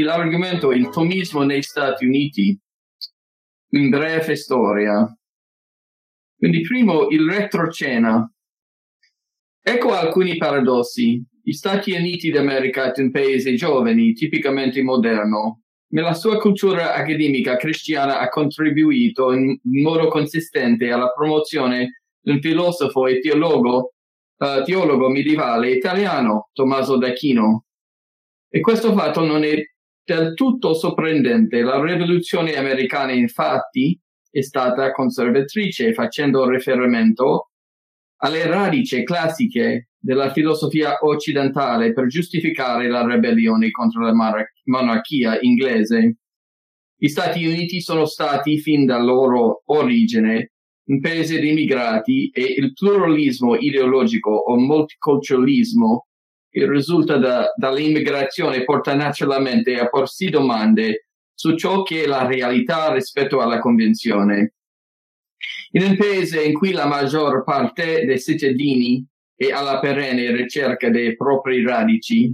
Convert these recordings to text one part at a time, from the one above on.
L'argomento il tomismo negli Stati Uniti, in breve storia. Quindi primo, il retrocena. Ecco alcuni paradossi. Gli Stati Uniti d'America è un paese giovane, tipicamente moderno, nella sua cultura accademica cristiana ha contribuito in modo consistente alla promozione di un filosofo e teologo, uh, teologo medievale italiano, Tommaso d'Aquino. E questo fatto non è del tutto sorprendente. La rivoluzione americana, infatti, è stata conservatrice, facendo riferimento alle radici classiche della filosofia occidentale per giustificare la ribellione contro la monarchia inglese. Gli Stati Uniti sono stati fin dalla loro origine un paese di immigrati e il pluralismo ideologico o multiculturalismo che risulta da, dall'immigrazione porta naturalmente a porsi domande su ciò che è la realtà rispetto alla convenzione. In un paese in cui la maggior parte dei cittadini è alla perenne ricerca dei propri radici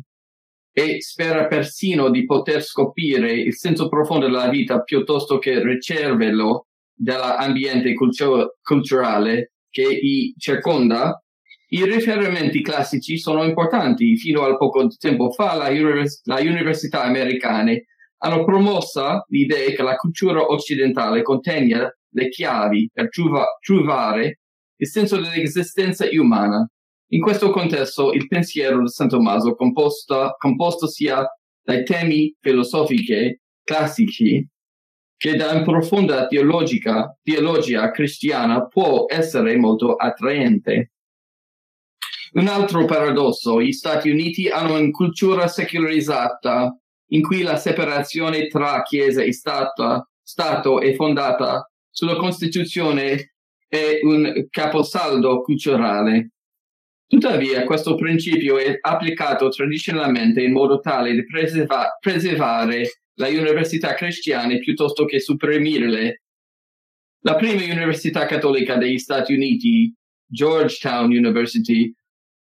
e spera persino di poter scoprire il senso profondo della vita piuttosto che riceverlo dall'ambiente cultur- culturale che i circonda, i riferimenti classici sono importanti. Fino a poco tempo fa la, univers- università americane hanno promosso l'idea che la cultura occidentale contenga le chiavi per trovare il senso dell'esistenza umana. In questo contesto il pensiero di San Tommaso, composto, composto sia dai temi filosofici classici che da una profonda teologia cristiana, può essere molto attraente. Un altro paradosso, gli Stati Uniti hanno una cultura secolarizzata in cui la separazione tra Chiesa e Stato, Stato è fondata sulla Costituzione e un caposaldo culturale. Tuttavia, questo principio è applicato tradizionalmente in modo tale da preserva- preservare le università cristiane piuttosto che supprimirle. La prima università cattolica degli Stati Uniti, Georgetown University,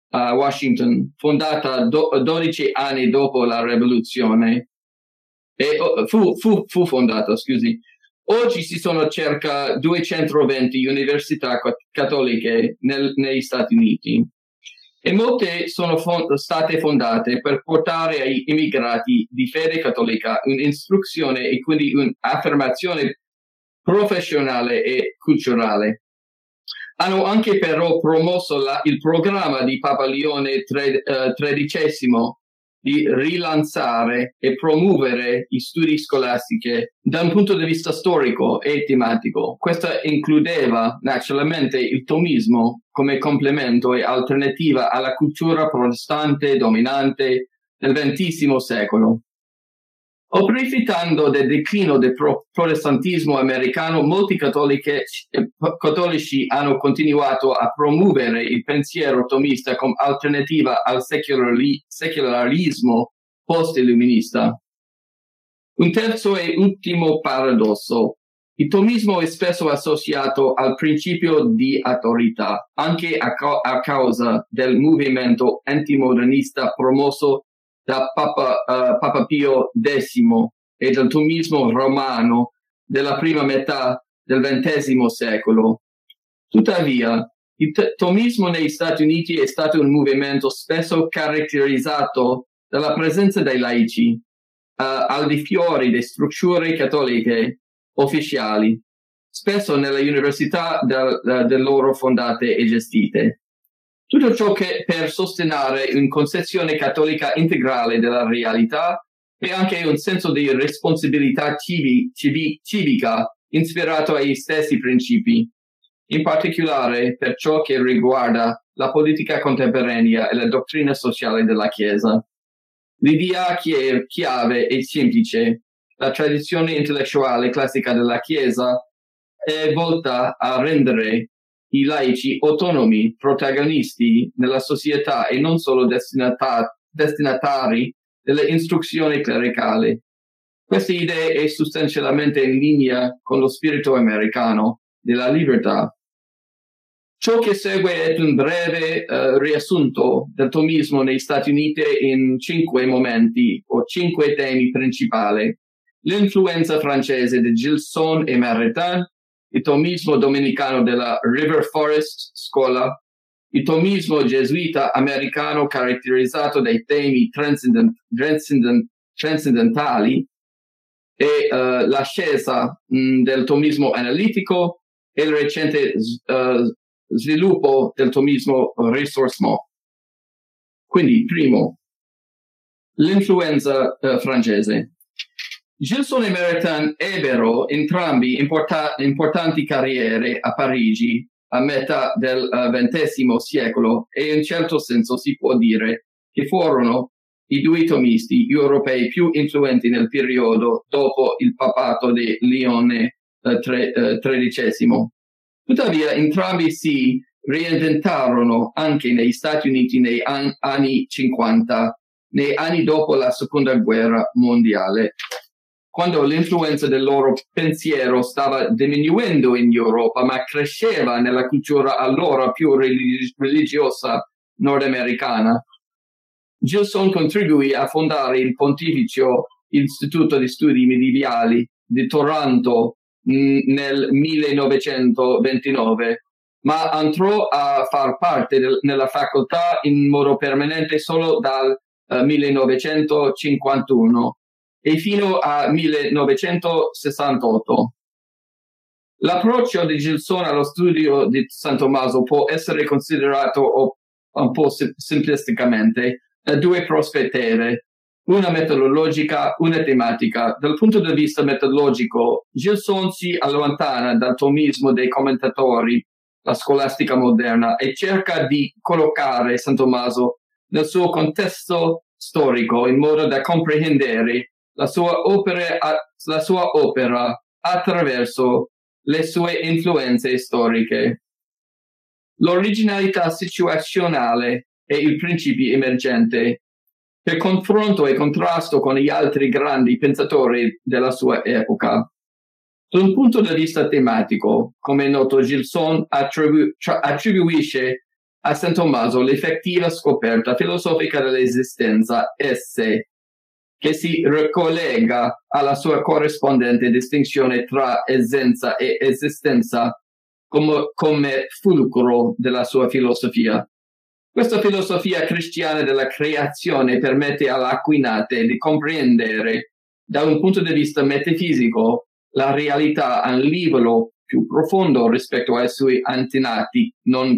a Washington, fondata do- 12 anni dopo la rivoluzione, e, oh, fu, fu, fu fondata, scusi, Oggi ci sono circa 220 università cattoliche nel, negli Stati Uniti. E molte sono fond- state fondate per portare ai immigrati di fede cattolica un'istruzione e quindi un'affermazione professionale e culturale. Hanno anche però promosso la, il programma di Papa Leone XIII uh, di rilanciare e promuovere gli studi scolastici da un punto di vista storico e tematico. Questo includeva naturalmente il tomismo come complemento e alternativa alla cultura protestante dominante del XX secolo. Approfittando del declino del protestantismo americano, molti eh, cattolici hanno continuato a promuovere il pensiero tomista come alternativa al secolari, secolarismo post-illuminista. Un terzo e ultimo paradosso. Il tomismo è spesso associato al principio di autorità, anche a, ca- a causa del movimento antimodernista promosso da Papa, uh, Papa Pio X e del tomismo romano della prima metà del XX secolo. Tuttavia, il t- tomismo negli Stati Uniti è stato un movimento spesso caratterizzato dalla presenza dei laici uh, al di fuori delle strutture cattoliche ufficiali, spesso nelle università del, del loro fondate e gestite. Tutto ciò che per sostenere una concezione cattolica integrale della realtà e anche un senso di responsabilità civi, civi, civica ispirato agli stessi principi, in particolare per ciò che riguarda la politica contemporanea e la dottrina sociale della Chiesa. L'idea chiave e semplice. La tradizione intellettuale classica della Chiesa è volta a rendere i laici autonomi, protagonisti nella società e non solo destinata- destinatari delle istruzioni clericali. Questa idea è sostanzialmente in linea con lo spirito americano della libertà. Ciò che segue è un breve uh, riassunto del tomismo negli Stati Uniti in cinque momenti o cinque temi principali. L'influenza francese di Gilson e Maritain, il tomismo domenicano della River Forest Scuola, il tomismo gesuita americano caratterizzato dai temi transcendent, transcendent, transcendentali e uh, l'ascesa mh, del tomismo analitico e il recente uh, sviluppo del tomismo ressourcement. Quindi, primo, l'influenza uh, francese. Gilson e Meritan ebbero entrambi importa- importanti carriere a Parigi a metà del XX uh, secolo e in certo senso si può dire che furono i due tomisti europei più influenti nel periodo dopo il papato di Lione XIII. Uh, Tuttavia, entrambi si reinventarono anche negli Stati Uniti negli an- anni 50, nei anni dopo la seconda guerra mondiale, quando l'influenza del loro pensiero stava diminuendo in Europa, ma cresceva nella cultura allora più religi- religiosa nordamericana. Gilson contribuì a fondare il Pontificio Istituto di Studi Medievali di Toronto nel 1929, ma entrò a far parte del, nella facoltà in modo permanente solo dal uh, 1951 e fino al 1968. L'approccio di Gilson allo studio di San Tommaso può essere considerato un po' simplisticamente due prospettive una metodologica, una tematica. Dal punto di vista metodologico, Gilson si allontana dal tomismo dei commentatori, la scolastica moderna, e cerca di collocare San Tommaso nel suo contesto storico in modo da comprendere la sua opera, la sua opera attraverso le sue influenze storiche. L'originalità situazionale e il principio emergente per confronto e contrasto con gli altri grandi pensatori della sua epoca. Da un punto di vista tematico, come è noto, Gilson attribu- attribuisce a San Tommaso l'effettiva scoperta filosofica dell'esistenza esse, che si ricollega alla sua corrispondente distinzione tra essenza e esistenza come, come fulcro della sua filosofia. Questa filosofia cristiana della creazione permette all'Aquinate di comprendere da un punto di vista metafisico la realtà a un livello più profondo rispetto ai suoi antenati non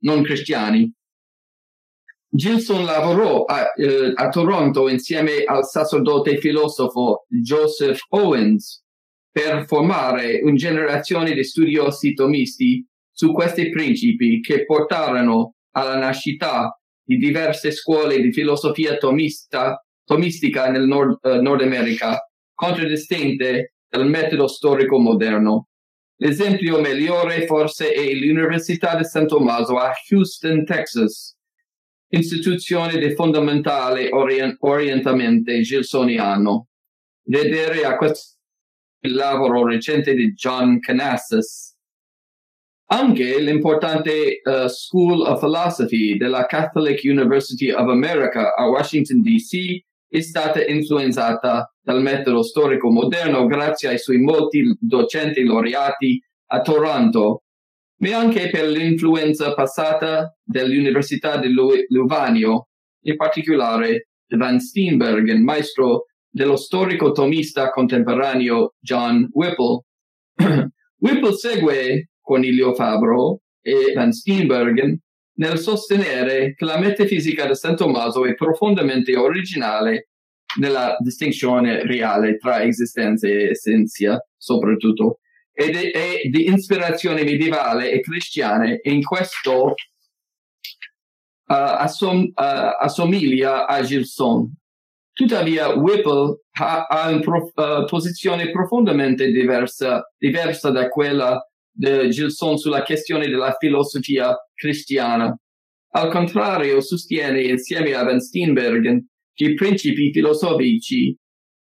non cristiani. Gilson lavorò a, eh, a Toronto insieme al sacerdote filosofo Joseph Owens per formare una generazione di studiosi tomisti su questi principi che portarono alla nascita di diverse scuole di filosofia tomista, tomistica nel Nord, uh, Nord America, contraddistinte dal metodo storico moderno. L'esempio migliore forse è l'Università di San Tommaso a Houston, Texas, istituzione di fondamentale orient- orientamento gilsoniano. Vedere a questo il lavoro recente di John Canassis, anche l'importante uh, School of Philosophy della Catholic University of America a Washington, D.C. è stata influenzata dal metodo storico moderno grazie ai suoi molti docenti laureati a Toronto, ma anche per l'influenza passata dell'Università di Luvanio, in particolare Van Steenberg, maestro dello storico tomista contemporaneo John Whipple. Whipple segue Cornelio Fabro e Van Steenbergen nel sostenere che la metafisica di San Tommaso è profondamente originale nella distinzione reale tra esistenza e essenza, soprattutto, ed è, è di ispirazione medievale e cristiana e in questo uh, assom- uh, assomiglia a Gilson. Tuttavia, Whipple ha, ha una prof- uh, posizione profondamente diversa, diversa da quella di Gilson sulla questione della filosofia cristiana. Al contrario, sostiene insieme a Van Steenbergen che i principi filosofici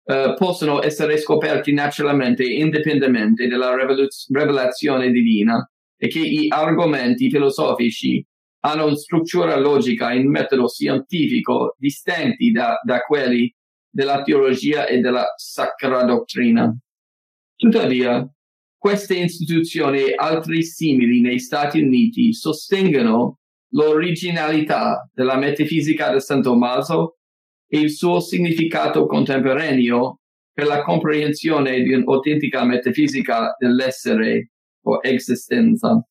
uh, possono essere scoperti naturalmente indipendentemente dalla revelazione divina è che gli argomenti filosofici hanno una struttura logica in metodo scientifico distinti da, da quelli della teologia e della sacra dottrina. Tuttavia, queste istituzioni e altri simili negli Stati Uniti sostengono l'originalità della metafisica di San Tommaso e il suo significato contemporaneo per la comprensione di un'autentica metafisica dell'essere o esistenza.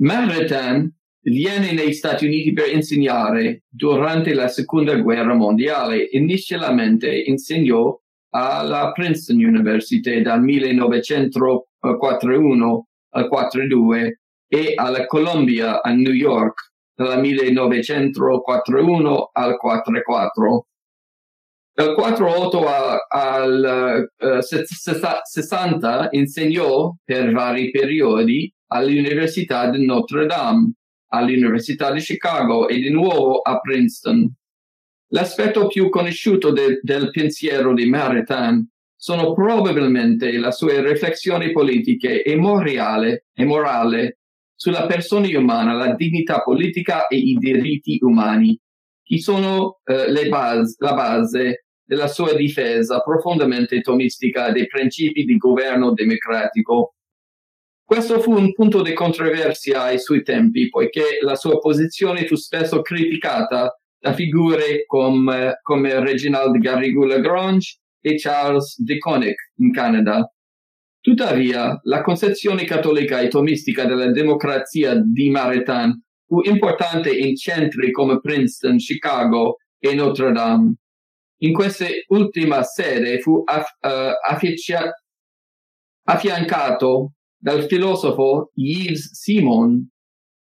Maritain viene negli Stati Uniti per insegnare durante la seconda guerra mondiale. Inizialmente insegnò alla Princeton University dal 1941 al 42 e alla Columbia a New York dal 1941 al 44. Dal 48 al uh, 60 insegnò per vari periodi all'Università di Notre Dame, all'Università di Chicago e di nuovo a Princeton. L'aspetto più conosciuto de, del pensiero di Maritain sono probabilmente le sue riflessioni politiche e morale, e morale sulla persona umana, la dignità politica e i diritti umani, che sono eh, base, la base della sua difesa profondamente tomistica dei principi di governo democratico. Questo fu un punto di controversia ai suoi tempi, poiché la sua posizione fu spesso criticata da figure come, come Reginald Garrigou-Lagrange e Charles de Koenig in Canada, Tuttavia, la concezione cattolica e tomistica della democrazia di Maritain fu importante in centri come Princeton, Chicago e Notre Dame. In questa ultima sede fu aff- uh, afficia- affiancato dal filosofo Yves Simon,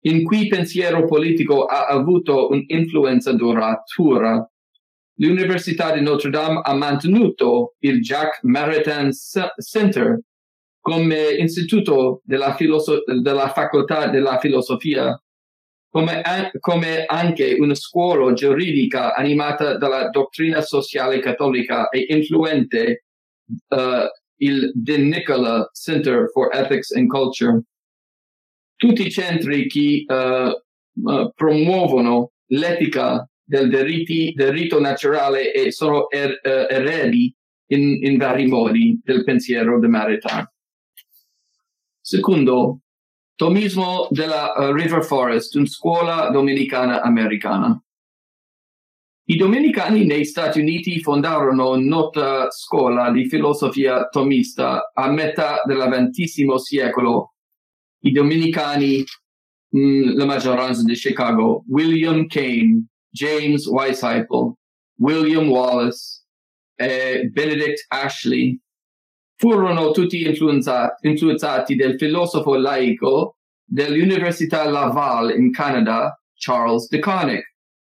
in cui pensiero politico ha avuto un'influenza duratura. L'Università di Notre Dame ha mantenuto il Jacques Maritain Center come istituto della, filoso- della facoltà della filosofia, come, an- come, anche una scuola giuridica animata dalla dottrina sociale cattolica e influente uh, il De Nicola Center for Ethics and Culture. Tutti i centri che uh, uh, promuovono l'etica del, diritti, del rito naturale e sono er- eredi in, in vari modi del pensiero di Maritain. Secondo, Tomismo della uh, River Forest, una scuola domenicana americana. I domenicani negli Stati Uniti fondarono una nota scuola di filosofia tomista a metà del XX secolo. I domenicani, mh, mm, la maggioranza di Chicago, William Kane, James Weishaupt, William Wallace e Benedict Ashley furono tutti influenzati, dal filosofo laico dell'Università Laval in Canada, Charles de Koenig,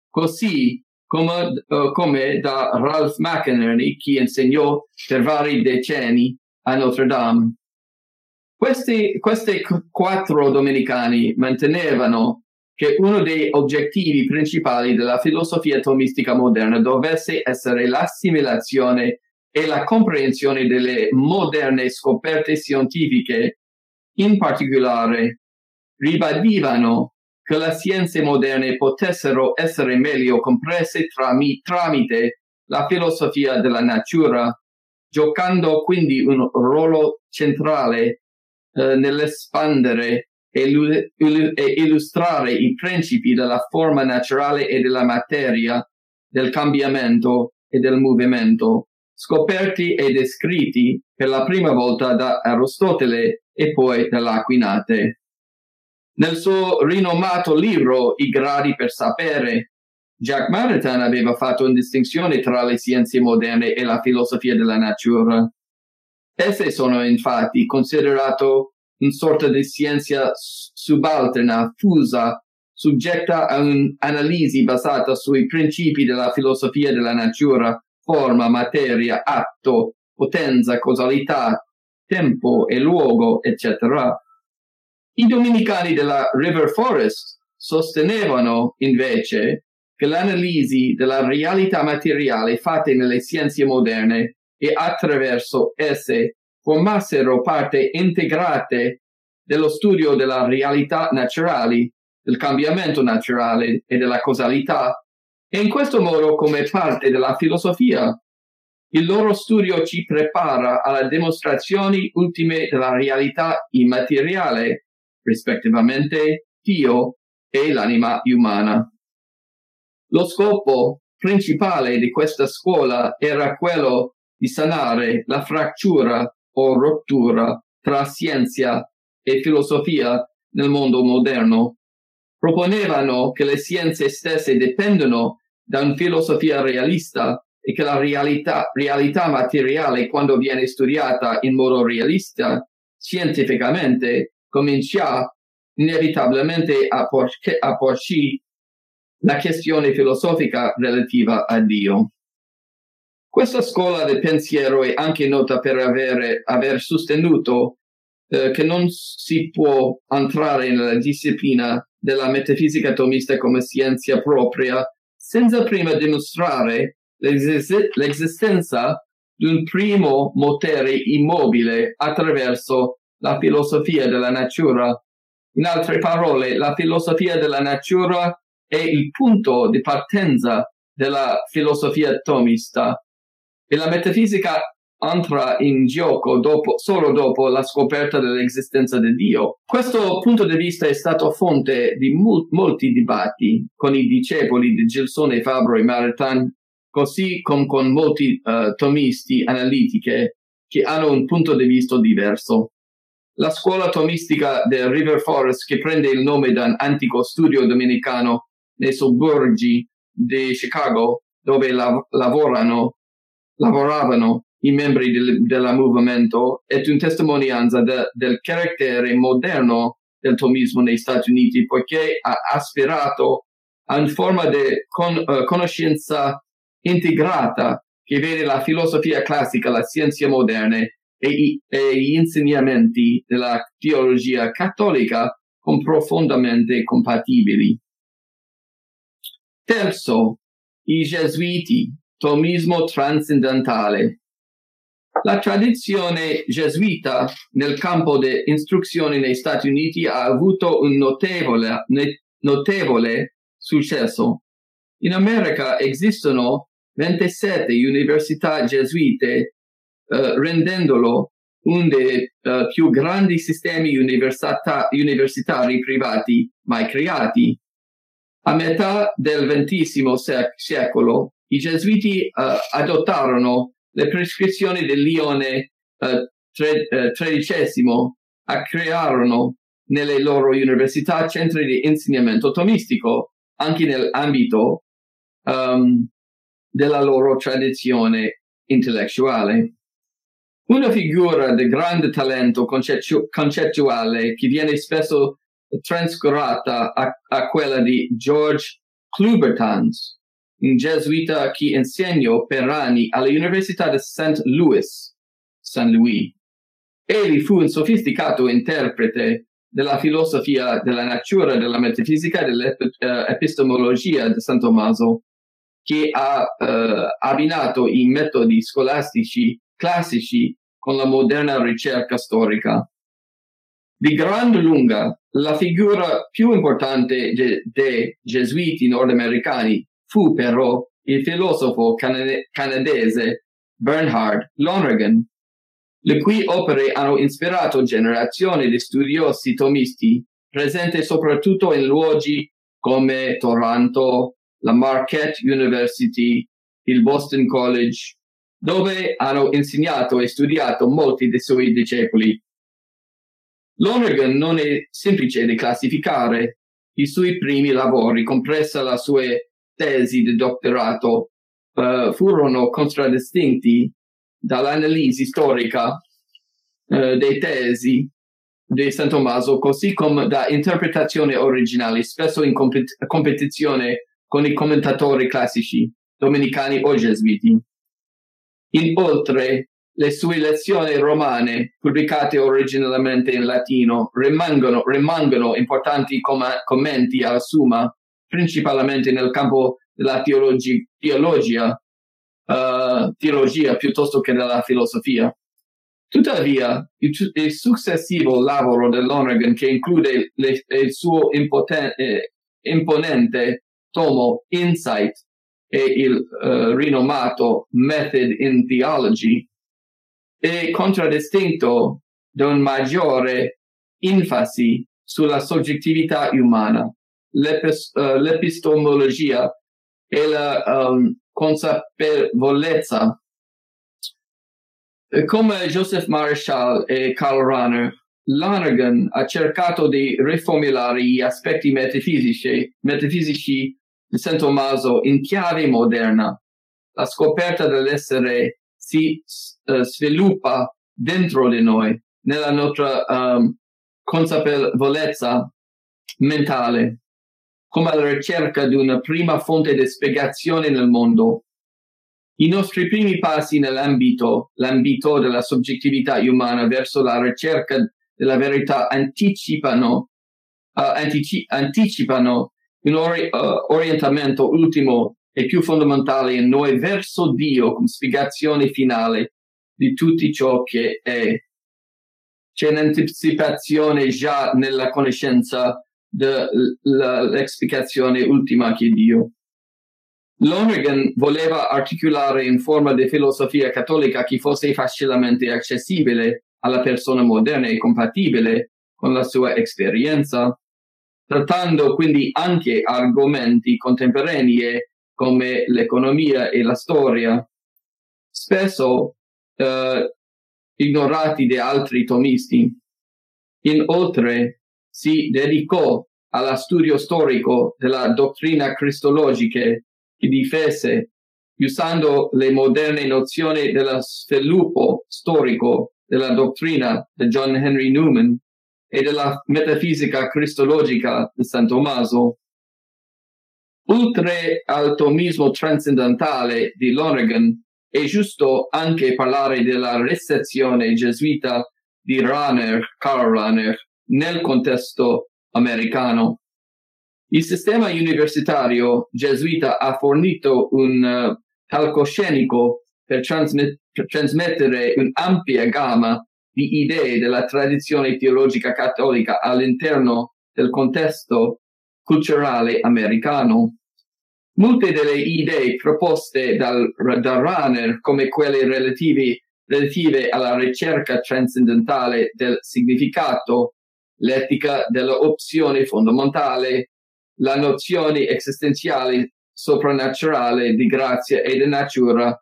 così come, uh, come da Ralph McInerney, che insegnò per vari decenni a Notre Dame. Questi, questi quattro domenicani mantenevano che uno dei obiettivi principali della filosofia tomistica moderna dovesse essere l'assimilazione e la comprensione delle moderne scoperte scientifiche, in particolare, ribadivano che le scienze moderne potessero essere meglio comprese trami, tramite la filosofia della natura, giocando quindi un ruolo centrale eh, nell'espandere e, e illustrare i principi della forma naturale e della materia, del cambiamento e del movimento scoperti e descritti per la prima volta da Aristotele e poi dall'Aquinate. Nel suo rinomato libro I gradi per sapere, Jack Maritain aveva fatto una distinzione tra le scienze moderne e la filosofia della natura. Esse sono infatti considerate una sorta di scienza subalterna, fusa, soggetta a un'analisi basata sui principi della filosofia della natura forma, materia, atto, potenza, causalità, tempo e luogo, eccetera. I dominicani della River Forest sostenevano invece che l'analisi della realtà materiale fatta nelle scienze moderne e attraverso esse formassero parte integrate dello studio della realtà naturali, del cambiamento naturale e della causalità, e in questo modo, come parte della filosofia, il loro studio ci prepara alle dimostrazioni ultime della realtà immateriale, rispettivamente Dio e l'anima umana. Lo scopo principale di questa scuola era quello di sanare la frattura o rottura tra scienza e filosofia nel mondo moderno. Proponevano che le scienze stesse dipendono da una filosofia realista e che la realtà, realtà materiale, quando viene studiata in modo realista, scientificamente, comincia inevitabilmente a, porche, a porci la questione filosofica relativa a Dio. Questa scuola del pensiero è anche nota per avere, aver sostenuto eh, che non si può entrare nella disciplina della metafisica atomista come scienza propria senza prima dimostrare l'esistenza di un primo motore immobile attraverso la filosofia della natura. In altre parole, la filosofia della natura è il punto di partenza della filosofia atomista e la metafisica entra in gioco dopo, solo dopo la scoperta dell'esistenza di Dio. Questo punto di vista è stato fonte di mul- molti dibattiti con i discepoli di Gilsone, Fabro e Maritain, così come con molti uh, tomisti analitiche che hanno un punto di vista diverso. La scuola tomistica del River Forest, che prende il nome da un antico studio domenicano nei sobborgi di Chicago, dove la- lavorano, lavoravano i membri del, del movimento è una testimonianza de, del carattere moderno del tomismo negli Stati Uniti, poiché ha aspirato a una forma di con, uh, conoscenza integrata che vede la filosofia classica, la scienza moderna e, e gli insegnamenti della teologia cattolica con profondamente compatibili. Terzo, i gesuiti, tomismo trascendentale. La tradizione gesuita nel campo dell'istruzione negli Stati Uniti ha avuto un notevole, notevole successo. In America esistono 27 università gesuite, uh, rendendolo uno dei uh, più grandi sistemi universitari privati mai creati. A metà del XX sec- secolo, i gesuiti uh, adottarono le prescrizioni del Lione XIII uh, crearono nelle loro università centri di insegnamento tomistico anche nell'ambito um, della loro tradizione intellettuale. Una figura di grande talento concettu- concettuale che viene spesso trascurata a, a quella di George Klubertans, un gesuita che insegnò per anni all'Università di St. Louis, St. Louis. Egli fu un sofisticato interprete della filosofia della natura, della metafisica e dell'epistemologia di San Tommaso, che ha uh, abbinato i metodi scolastici classici con la moderna ricerca storica. Di gran lunga, la figura più importante dei gesuiti nordamericani fu però il filosofo canade- canadese Bernhard Lonergan, le cui opere hanno ispirato generazioni di studiosi tomisti presenti soprattutto in luoghi come Toronto, la Marquette University, il Boston College, dove hanno insegnato e studiato molti dei suoi discepoli. Lonergan non è semplice di classificare i suoi primi lavori, compresa la sua tesi di dottorato uh, furono contraddistinti dall'analisi storica uh, dei tesi di San Tommaso, così come da interpretazioni originali, spesso in compet- competizione con i commentatori classici, domenicani o gesuiti. Inoltre, le sue lezioni romane, pubblicate originalmente in latino, rimangono, rimangono importanti com- commenti alla Summa principalmente nel campo della teologi- teologia, uh, teologia piuttosto che della filosofia. Tuttavia, il, il successivo lavoro dell'Oregon, che include le, il suo impoten- eh, imponente tomo Insight e il uh, rinomato Method in Theology, è contraddistinto da un maggiore enfasi sulla soggettività umana, l'epistemologia e la um, consapevolezza. Come Joseph Marshall e Karl Rahner, Lonergan ha cercato di riformulare gli aspetti metafisici, metafisici di San Tommaso in chiave moderna. La scoperta dell'essere si uh, sviluppa dentro di noi, nella nostra um, consapevolezza mentale, come la ricerca di una prima fonte di spiegazione nel mondo. I nostri primi passi nell'ambito, l'ambito della soggettività umana verso la ricerca della verità anticipano, uh, antici- anticipano un ori- uh, orientamento ultimo e più fondamentale in noi verso Dio come spiegazione finale di tutto ciò che è. C'è un'anticipazione già nella conoscenza dell'esplicazione ultima che Dio. Lonergan voleva articolare in forma di filosofia cattolica che fosse facilmente accessibile alla persona moderna e compatibile con la sua esperienza, trattando quindi anche argomenti contemporanei come l'economia e la storia, spesso eh, ignorati da altri tomisti. Inoltre si dedicò allo studio storico della dottrina cristologica che difese usando le moderne nozioni dello sviluppo storico della dottrina di John Henry Newman e della metafisica cristologica di San Tommaso. Oltre al tomismo trascendentale di Lonergan, è giusto anche parlare della recensione gesuita di Rahner, Karl Rahner, nel contesto americano. Il sistema universitario gesuita ha fornito un uh, palcoscenico per, transmet- per trasmettere un'ampia gamma di idee della tradizione teologica cattolica all'interno del contesto culturale americano. Molte delle idee proposte dal, da Rahner, come quelle relativi, relative alla ricerca trascendentale del significato, l'etica dell'opzione fondamentale, la nozione esistenziale soprannaturale di grazia e di natura,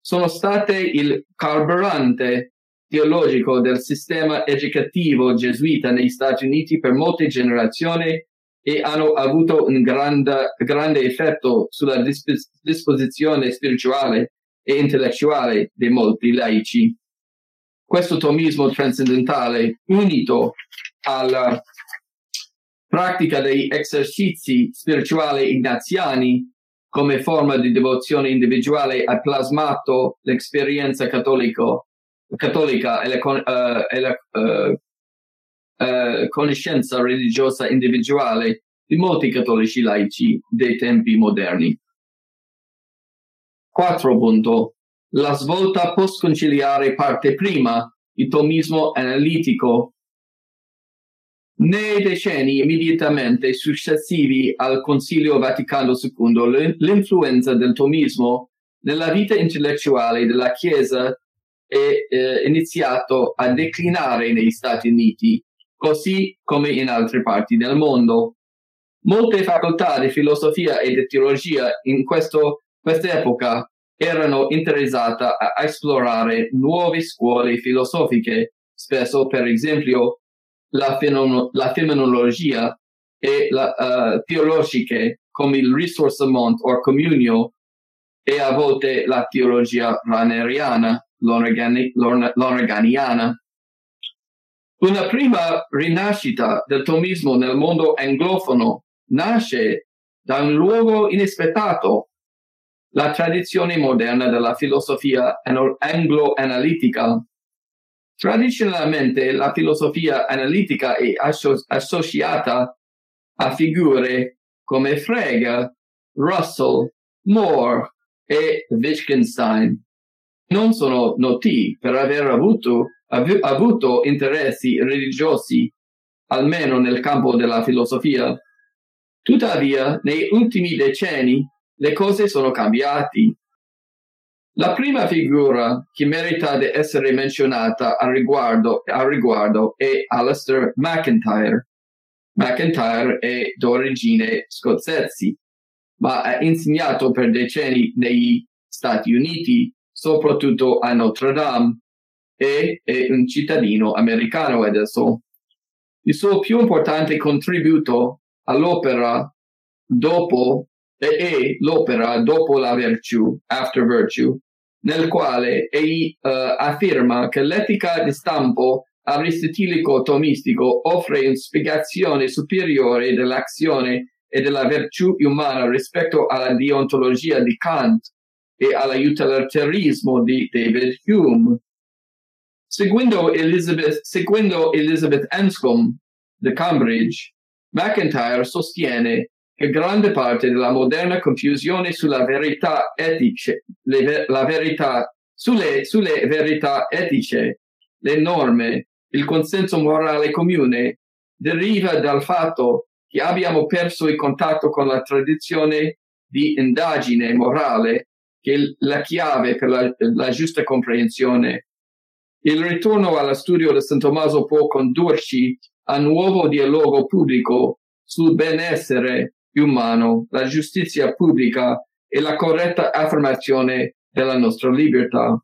sono state il carburante teologico del sistema educativo gesuita negli Stati Uniti per molte generazioni e hanno avuto un grande, grande effetto sulla disp- disposizione spirituale e intellettuale di molti laici. Questo tomismo trascendentale, unito alla pratica degli esercizi spirituali ignaziani come forma di devozione individuale, ha plasmato l'esperienza cattolico, cattolica e la, uh, e la uh, eh, conoscenza religiosa individuale di molti cattolici laici dei tempi moderni. 4. Punto. La svolta postconciliare parte prima, il tomismo analitico. Nei decenni immediatamente successivi al Concilio Vaticano II, l'influenza del tomismo nella vita intellettuale della Chiesa è eh, iniziato a declinare negli Stati Uniti così come in altre parti del mondo. Molte facoltà di filosofia e di teologia in questo, quest'epoca erano interessate a esplorare nuove scuole filosofiche, spesso per esempio la, fenom- la fenomenologia e la uh, teologiche come il risorsamento o comunio e a volte la teologia raneriana, l'organiana. Una prima rinascita del tomismo nel mondo anglofono nasce da un luogo inaspettato, la tradizione moderna della filosofia anglo-analitica. Tradizionalmente la filosofia analitica è asso- associata a figure come Frege, Russell, Moore e Wittgenstein. Non sono noti per aver avuto av- avuto interessi religiosi, almeno nel campo della filosofia. Tuttavia, negli ultimi decenni le cose sono cambiate. La prima figura che merita di essere menzionata al riguardo, al riguardo è Alistair McIntyre. McIntyre è d'origine scozzesi, ma ha insegnato per decenni negli Stati Uniti, soprattutto a Notre Dame, e è un cittadino americano adesso. Il suo più importante contributo all'opera dopo è l'opera dopo la virtù, after virtue, nel quale egli uh, afferma che l'etica di stampo aristotelico-tomistico offre una spiegazione superiore dell'azione e della virtù umana rispetto alla deontologia di Kant e all'utilitarismo di David Hume. Seguendo Elizabeth, seguendo Elizabeth Anscombe di Cambridge, McIntyre sostiene che grande parte della moderna confusione sulla verità etiche, le, la verità, sulle, sulle verità etiche, le norme, il consenso morale comune deriva dal fatto che abbiamo perso il contatto con la tradizione di indagine morale che è la chiave per la, la giusta comprensione. Il ritorno allo studio di San Tommaso può condurci a un nuovo dialogo pubblico sul benessere umano, la giustizia pubblica e la corretta affermazione della nostra libertà.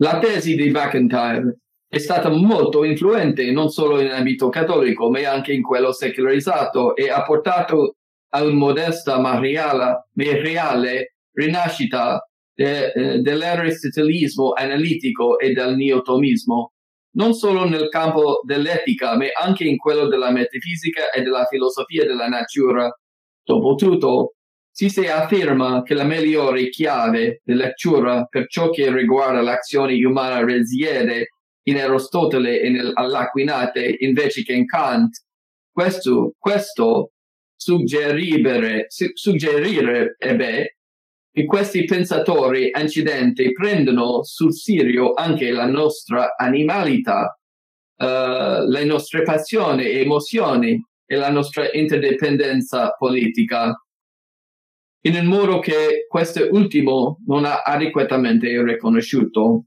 La tesi di McIntyre è stata molto influente non solo in ambito cattolico, ma anche in quello secolarizzato e ha portato a una modesta ma reale rinascita de, eh, dell'aristotelismo analitico e del neotomismo, non solo nel campo dell'etica, ma anche in quello della metafisica e della filosofia della natura. Dopotutto, si si afferma che la migliore chiave di lettura per ciò che riguarda l'azione umana risiede in Aristotele e nell'Aquinate invece che in Kant. Questo, questo suggerire, suggerirebbe che questi pensatori incidenti prendono sul serio anche la nostra animalità, uh, le nostre passioni e emozioni e la nostra interdipendenza politica, in un modo che questo ultimo non ha adeguatamente riconosciuto.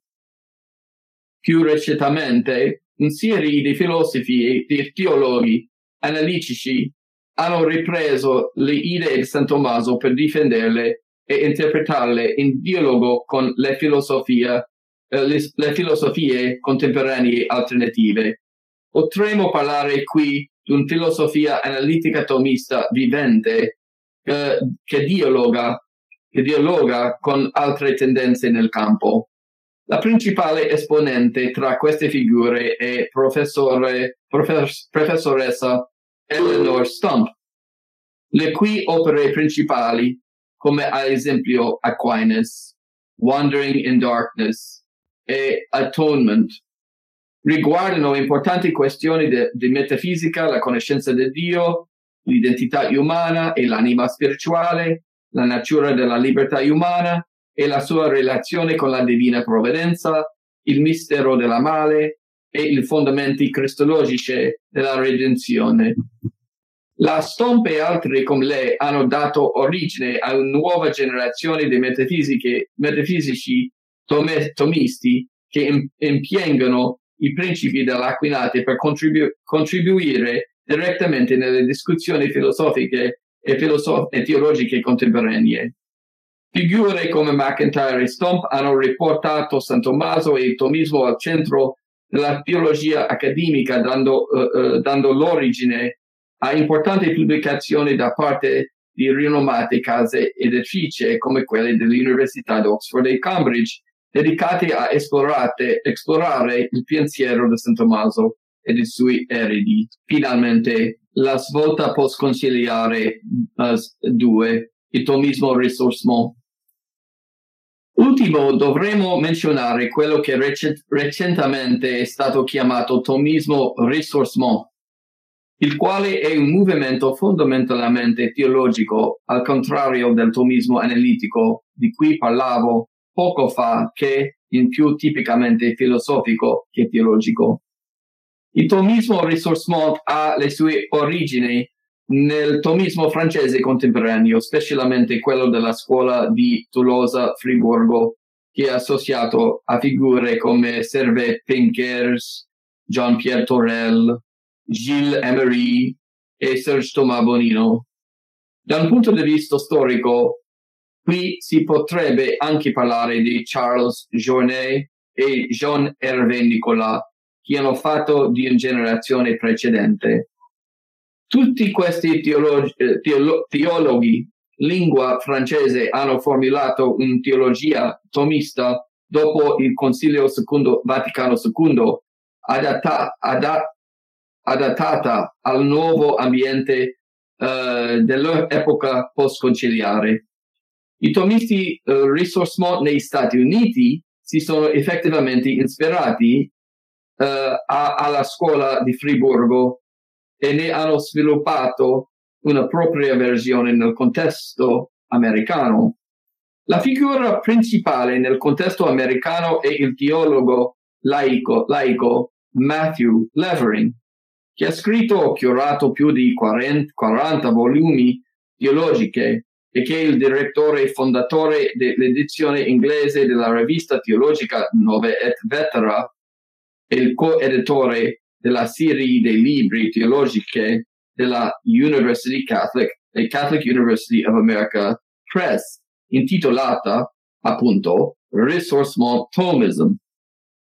Più recentemente, una serie di filosofi e di teologi analitici hanno ripreso le idee di San Tommaso per difenderle e interpretarle in dialogo con le filosofie, eh, le, le filosofie contemporanee alternative. Potremmo parlare qui di una filosofia analitica tomista vivente eh, che, dialoga, che dialoga con altre tendenze nel campo. La principale esponente tra queste figure è professore, profess, professoressa Eleanor Stump, le cui opere principali, come ad esempio Aquinas, Wandering in Darkness e Atonement, riguardano importanti questioni di metafisica, la conoscenza di Dio, l'identità umana e l'anima spirituale, la natura della libertà umana e la sua relazione con la divina provvidenza, il mistero della male e i fondamenti cristologici della redenzione. La Stomp e altri come lei hanno dato origine a una nuova generazione di metafisici tomisti che impiegano i principi dell'Aquinate per contribu- contribuire direttamente nelle discussioni filosofiche e, filosof- e teologiche contemporanee. Figure come McIntyre e Stomp hanno riportato San Tommaso e il tomismo al centro della teologia accademica dando, uh, uh, dando l'origine a importanti pubblicazioni da parte di rinomate case editrici come quelle dell'Università di Oxford e Cambridge, dedicate a esplorare, il pensiero di San Tommaso e dei suoi eredi. Finalmente, la svolta post-conciliare uh, 2, il tomismo risorsmo Ultimo, dovremmo menzionare quello che rec- recentemente è stato chiamato tomismo ressourcement, il quale è un movimento fondamentalmente teologico, al contrario del tomismo analitico di cui parlavo poco fa, che in più tipicamente filosofico che teologico. Il tomismo ressourcement ha le sue origini nel tomismo francese contemporaneo, specialmente quello della scuola di Tolosa-Friburgo, che è associato a figure come Servet Pinkers, Jean-Pierre Torel, Gilles Emery e Serge Thomas Bonino. Da un punto di vista storico, qui si potrebbe anche parlare di Charles Journet e Jean-Hervé Nicolas, che hanno fatto di una generazione precedente. Tutti questi teologi, eh, teolo, teologhi lingua francese hanno formulato una teologia tomista dopo il Concilio Vaticano II, adatta, adatta, adattata al nuovo ambiente uh, dell'epoca post-conciliare. I tomisti uh, Ressourcement negli Stati Uniti si sono effettivamente ispirati uh, a, alla scuola di Friburgo e ne hanno sviluppato una propria versione nel contesto americano. La figura principale nel contesto americano è il teologo laico, laico Matthew Levering, che ha scritto o curato più di 40, 40 volumi teologiche e che è il direttore e fondatore dell'edizione inglese della rivista teologica Nove et Vetera e il coeditore della serie dei libri teologiche della University Catholic, e Catholic University of America Press, intitolata appunto Ressourcement Thomism,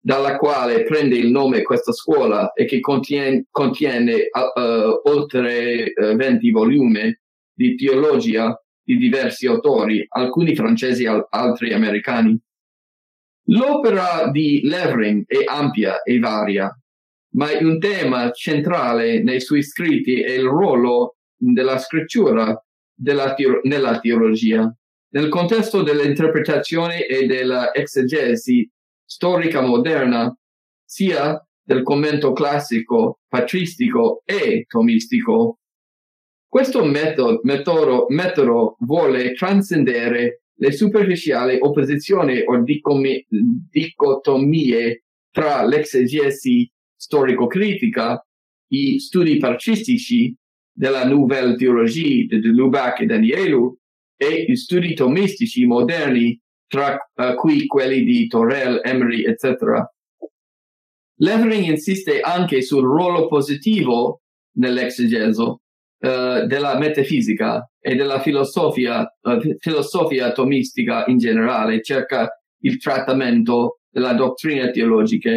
dalla quale prende il nome questa scuola e che contiene, contiene uh, oltre uh, 20 volumi di teologia di diversi autori, alcuni francesi e altri americani. L'opera di Levering è ampia e varia, ma un tema centrale nei suoi scritti è il ruolo della scrittura della teor- nella teologia. Nel contesto dell'interpretazione e dell'exegesi storica moderna, sia del commento classico, patristico e tomistico. Questo metodo, metodo, metodo vuole trascendere le superficiali opposizioni o dicotomie tra l'exegesi storico-critica, i studi patristici della Nouvelle Théologie di Lubac e Danielu e gli studi tomistici moderni tra uh, cui quelli di Torel, Emery, etc. Levering insiste anche sul ruolo positivo nell'exegeso uh, della metafisica e della filosofia, uh, filosofia atomistica in generale, cerca il trattamento della dottrina teologica.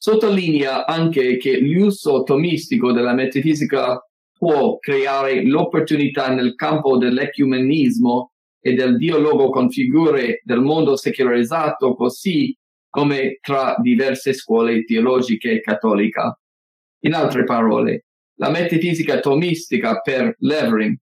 Sottolinea anche che l'uso atomistico della metafisica può creare l'opportunità nel campo dell'ecumenismo e del dialogo con figure del mondo secolarizzato così come tra diverse scuole teologiche cattoliche. In altre parole, la metafisica tomistica per Levering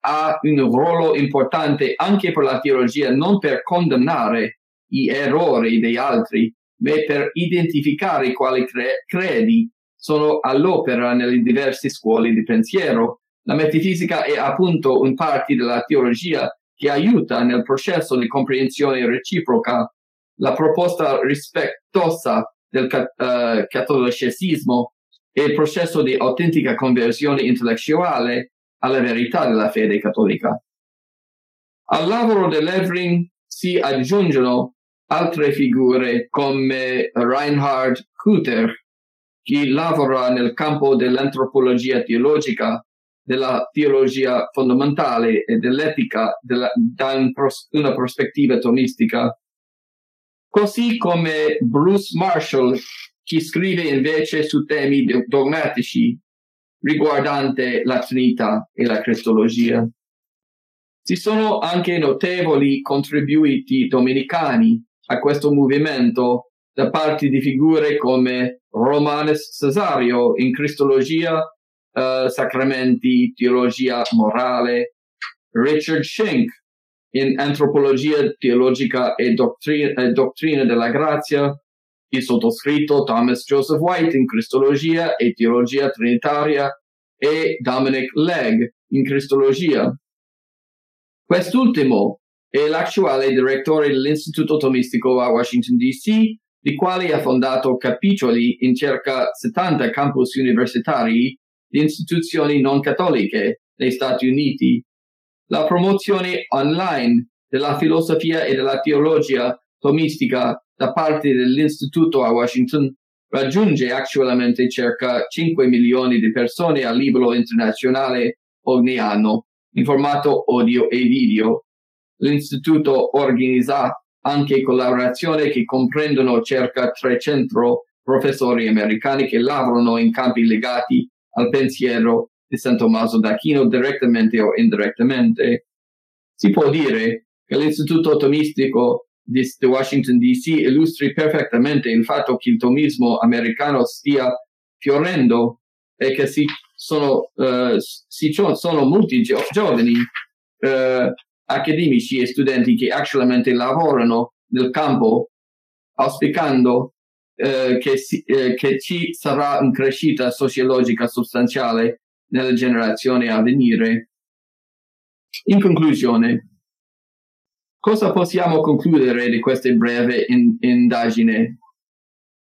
ha un ruolo importante anche per la teologia, non per condannare gli errori degli altri, ma per identificare quali cre- credi sono all'opera nelle diverse scuole di pensiero. La metafisica è appunto un parte della teologia che aiuta nel processo di comprensione reciproca la proposta rispettosa del uh, cattolicesimo e il processo di autentica conversione intellettuale alla verità della fede cattolica. Al lavoro di Levering si aggiungono altre figure come Reinhard Kuter, che lavora nel campo dell'antropologia teologica della teologia fondamentale e dell'etica della, da un pros, una prospettiva tomistica. Così come Bruce Marshall, che scrive invece su temi dogmatici riguardante la Trinità e la Cristologia. Ci sono anche notevoli contributi domenicani a questo movimento da parte di figure come Romanes Cesario in Cristologia uh, sacramenti, teologia morale, Richard Schenck in antropologia teologica e dottrina, eh, dottrina della grazia, il sottoscritto Thomas Joseph White in Cristologia e teologia trinitaria. E Dominic Legg in Cristologia. Quest'ultimo è l'attuale direttore dell'Istituto Tomistico a Washington DC, di quale ha fondato capitoli in circa 70 campus universitari di istituzioni non cattoliche negli Stati Uniti. La promozione online della filosofia e della teologia tomistica da parte dell'Istituto a Washington raggiunge attualmente circa 5 milioni di persone a livello internazionale ogni anno in formato audio e video. L'Istituto organizza anche collaborazioni che comprendono circa 300 professori americani che lavorano in campi legati al pensiero di San Tommaso d'Aquino direttamente o indirettamente. Si può dire che l'Istituto Tomistico di Washington DC illustri perfettamente il fatto che il tomismo americano stia fiorendo e che si sono, uh, si sono molti gio- giovani uh, accademici e studenti che attualmente lavorano nel campo auspicando che, si, che ci sarà una crescita sociologica sostanziale nelle generazioni a venire. In conclusione, Cosa possiamo concludere di questa breve in- indagine?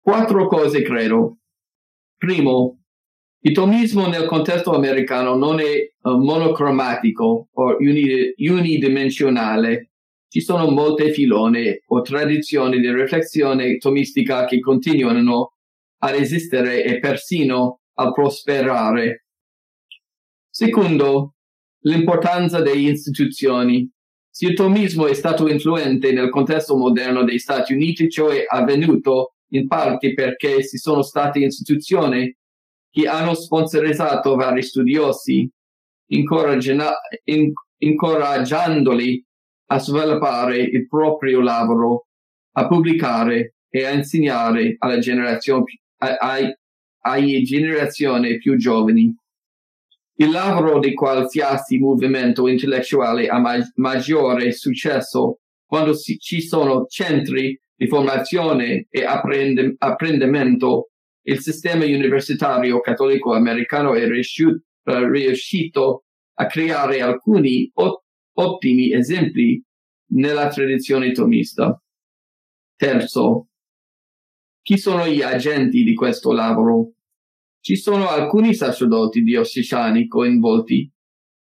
Quattro cose credo. Primo, il tomismo nel contesto americano non è uh, monocromatico o uni- unidimensionale. Ci sono molte filone o tradizioni di riflessione tomistica che continuano ad esistere e persino a prosperare. Secondo, l'importanza delle istituzioni. Se il tomismo è stato influente nel contesto moderno degli Stati Uniti, ciò è avvenuto in parte perché ci sono state istituzioni che hanno sponsorizzato vari studiosi, incoraggiandoli a sviluppare il proprio lavoro, a pubblicare e a insegnare alle generazioni, ai, ai generazioni più giovani. Il lavoro di qualsiasi movimento intellettuale ha ma- maggiore successo quando si- ci sono centri di formazione e apprend- apprendimento. Il sistema universitario cattolico americano è riuscito, riuscito a creare alcuni ot- ottimi esempi nella tradizione tomista. Terzo, chi sono gli agenti di questo lavoro? Ci sono alcuni sacerdoti diocesani coinvolti,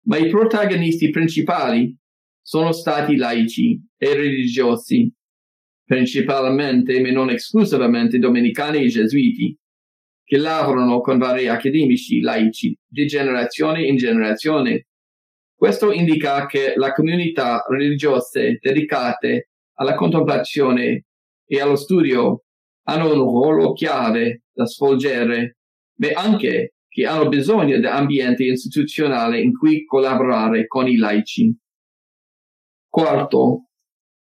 ma i protagonisti principali sono stati laici e religiosi, principalmente ma non esclusivamente domenicani e gesuiti, che lavorano con vari accademici laici di generazione in generazione. Questo indica che le comunità religiose dedicate alla contemplazione e allo studio hanno un ruolo chiave da svolgere ma anche che hanno bisogno di ambiente istituzionale in cui collaborare con i laici. Quarto,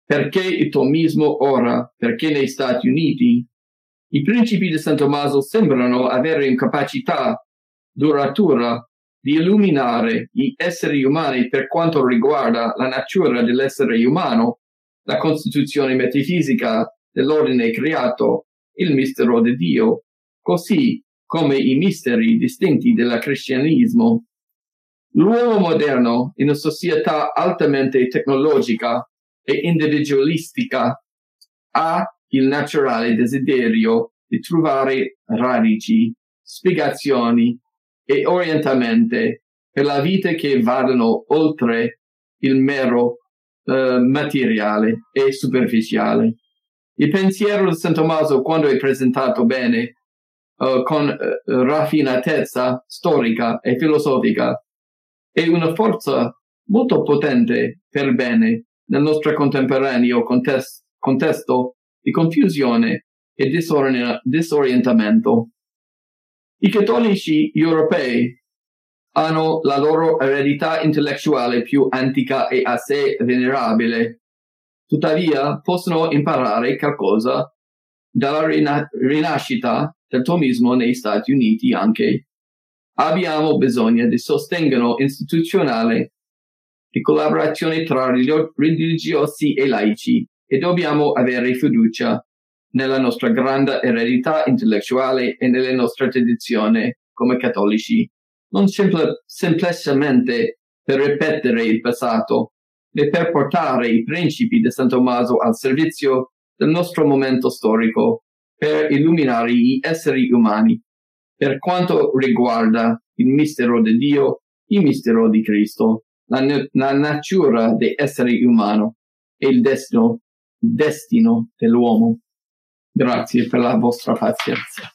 perché il tomismo ora? Perché negli Stati Uniti i principi di San Tommaso sembrano avere incapacità duratura di illuminare gli esseri umani per quanto riguarda la natura dell'essere umano, la costituzione metafisica dell'ordine creato, il mistero di Dio, così come i misteri distinti del cristianesimo. L'uomo moderno, in una società altamente tecnologica e individualistica, ha il naturale desiderio di trovare radici, spiegazioni e orientamenti per la vita che vadano oltre il mero uh, materiale e superficiale. Il pensiero di San Tommaso, quando è presentato bene, uh, con uh, raffinatezza storica e filosofica è una forza molto potente per bene nel nostro contemporaneo contesto, contesto di confusione e disorien- disorientamento. I cattolici europei hanno la loro eredità intellettuale più antica e a sé venerabile. Tuttavia possono imparare qualcosa dalla rina- rinascita del tomismo negli Stati Uniti anche. Abbiamo bisogno di sostegno istituzionale, di collaborazione tra religiosi e laici e dobbiamo avere fiducia nella nostra grande eredità intellettuale e nelle nostre tradizioni come cattolici, non semple- semplicemente per ripetere il passato, e per portare i principi di San Tommaso al servizio del nostro momento storico, per illuminare gli esseri umani, per quanto riguarda il mistero di Dio, il mistero di Cristo, la, la natura dell'essere umano e il destino, destino dell'uomo. Grazie per la vostra pazienza.